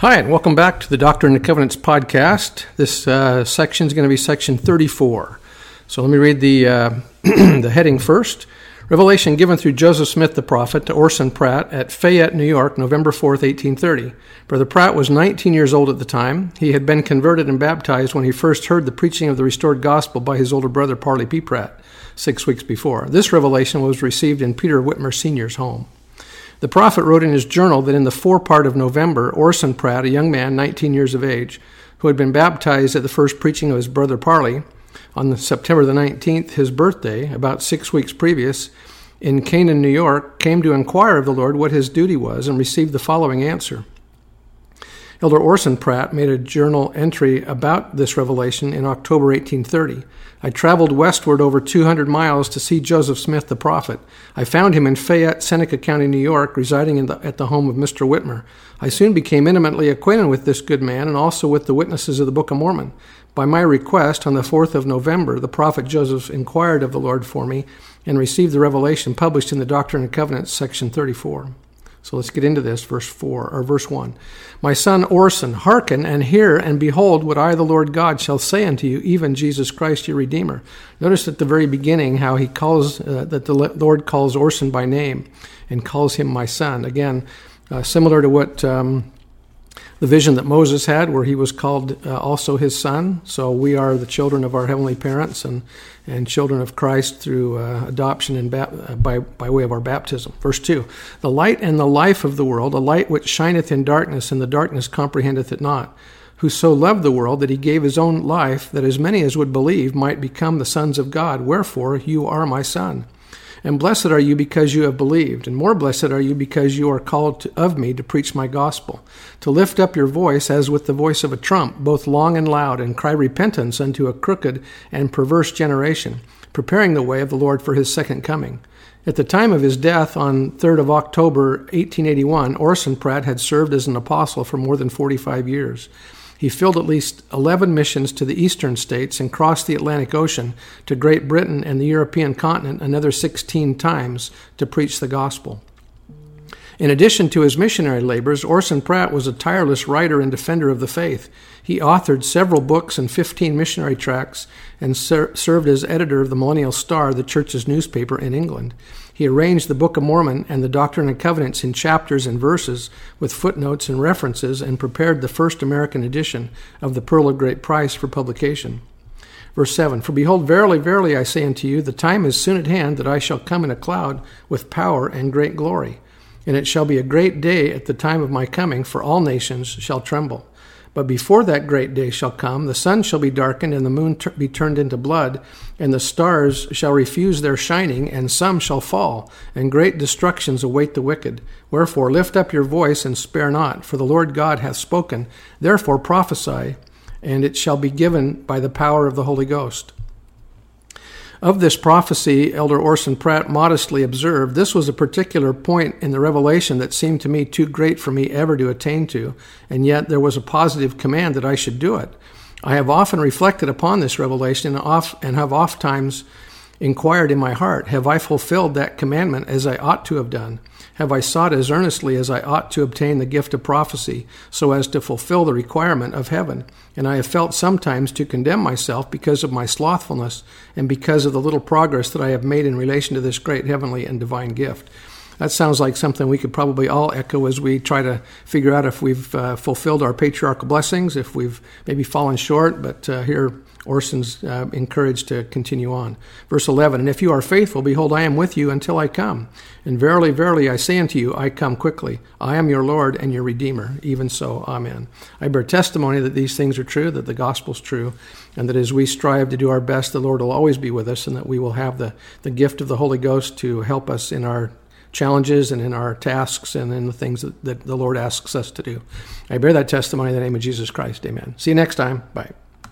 Hi, and welcome back to the Doctrine and the Covenants podcast. This uh, section is going to be section 34. So let me read the, uh, the heading first. Revelation given through Joseph Smith the prophet to Orson Pratt at Fayette, New York, November 4th, 1830. Brother Pratt was 19 years old at the time. He had been converted and baptized when he first heard the preaching of the restored gospel by his older brother Parley P. Pratt six weeks before. This revelation was received in Peter Whitmer Sr.'s home. The prophet wrote in his journal that in the forepart of November, Orson Pratt, a young man, 19 years of age, who had been baptized at the first preaching of his brother Parley, on September the 19th, his birthday, about six weeks previous, in Canaan, New York, came to inquire of the Lord what his duty was and received the following answer. Elder Orson Pratt made a journal entry about this revelation in October 1830. I traveled westward over 200 miles to see Joseph Smith the prophet. I found him in Fayette, Seneca County, New York, residing the, at the home of Mr. Whitmer. I soon became intimately acquainted with this good man and also with the witnesses of the Book of Mormon. By my request, on the 4th of November, the prophet Joseph inquired of the Lord for me and received the revelation published in the Doctrine and Covenants, section 34. So let's get into this, verse 4 or verse 1. My son Orson, hearken and hear, and behold, what I, the Lord God, shall say unto you, even Jesus Christ your Redeemer. Notice at the very beginning how he calls, uh, that the Lord calls Orson by name and calls him my son. Again, uh, similar to what um, the vision that Moses had, where he was called uh, also his son. So we are the children of our heavenly parents and, and children of Christ through uh, adoption and ba- uh, by, by way of our baptism. Verse 2 The light and the life of the world, a light which shineth in darkness, and the darkness comprehendeth it not. Who so loved the world that he gave his own life, that as many as would believe might become the sons of God. Wherefore, you are my son. And blessed are you because you have believed, and more blessed are you because you are called to, of me to preach my gospel, to lift up your voice as with the voice of a trump, both long and loud, and cry repentance unto a crooked and perverse generation, preparing the way of the Lord for his second coming. At the time of his death on 3rd of October 1881, Orson Pratt had served as an apostle for more than 45 years. He filled at least 11 missions to the eastern states and crossed the Atlantic Ocean to Great Britain and the European continent another 16 times to preach the gospel. In addition to his missionary labors, Orson Pratt was a tireless writer and defender of the faith. He authored several books and 15 missionary tracts and ser- served as editor of the Millennial Star, the church's newspaper in England. He arranged the Book of Mormon and the Doctrine and Covenants in chapters and verses with footnotes and references and prepared the first American edition of the Pearl of Great Price for publication. Verse 7 For behold, verily, verily, I say unto you, the time is soon at hand that I shall come in a cloud with power and great glory. And it shall be a great day at the time of my coming, for all nations shall tremble. But before that great day shall come, the sun shall be darkened, and the moon t- be turned into blood, and the stars shall refuse their shining, and some shall fall, and great destructions await the wicked. Wherefore lift up your voice and spare not, for the Lord God hath spoken. Therefore prophesy, and it shall be given by the power of the Holy Ghost. Of this prophecy, Elder Orson Pratt modestly observed, this was a particular point in the revelation that seemed to me too great for me ever to attain to, and yet there was a positive command that I should do it. I have often reflected upon this revelation and, have oft times inquired in my heart, Have I fulfilled that commandment as I ought to have done? have I sought as earnestly as I ought to obtain the gift of prophecy, so as to fulfill the requirement of heaven. And I have felt sometimes to condemn myself because of my slothfulness and because of the little progress that I have made in relation to this great heavenly and divine gift. That sounds like something we could probably all echo as we try to figure out if we've uh, fulfilled our patriarchal blessings, if we've maybe fallen short, but uh, here Orson's uh, encouraged to continue on. Verse 11 And if you are faithful, behold, I am with you until I come. And verily, verily, I say unto you, I come quickly. I am your Lord and your Redeemer. Even so, Amen. I bear testimony that these things are true, that the gospel's true, and that as we strive to do our best, the Lord will always be with us, and that we will have the, the gift of the Holy Ghost to help us in our challenges and in our tasks and in the things that, that the Lord asks us to do. I bear that testimony in the name of Jesus Christ. Amen. See you next time. Bye.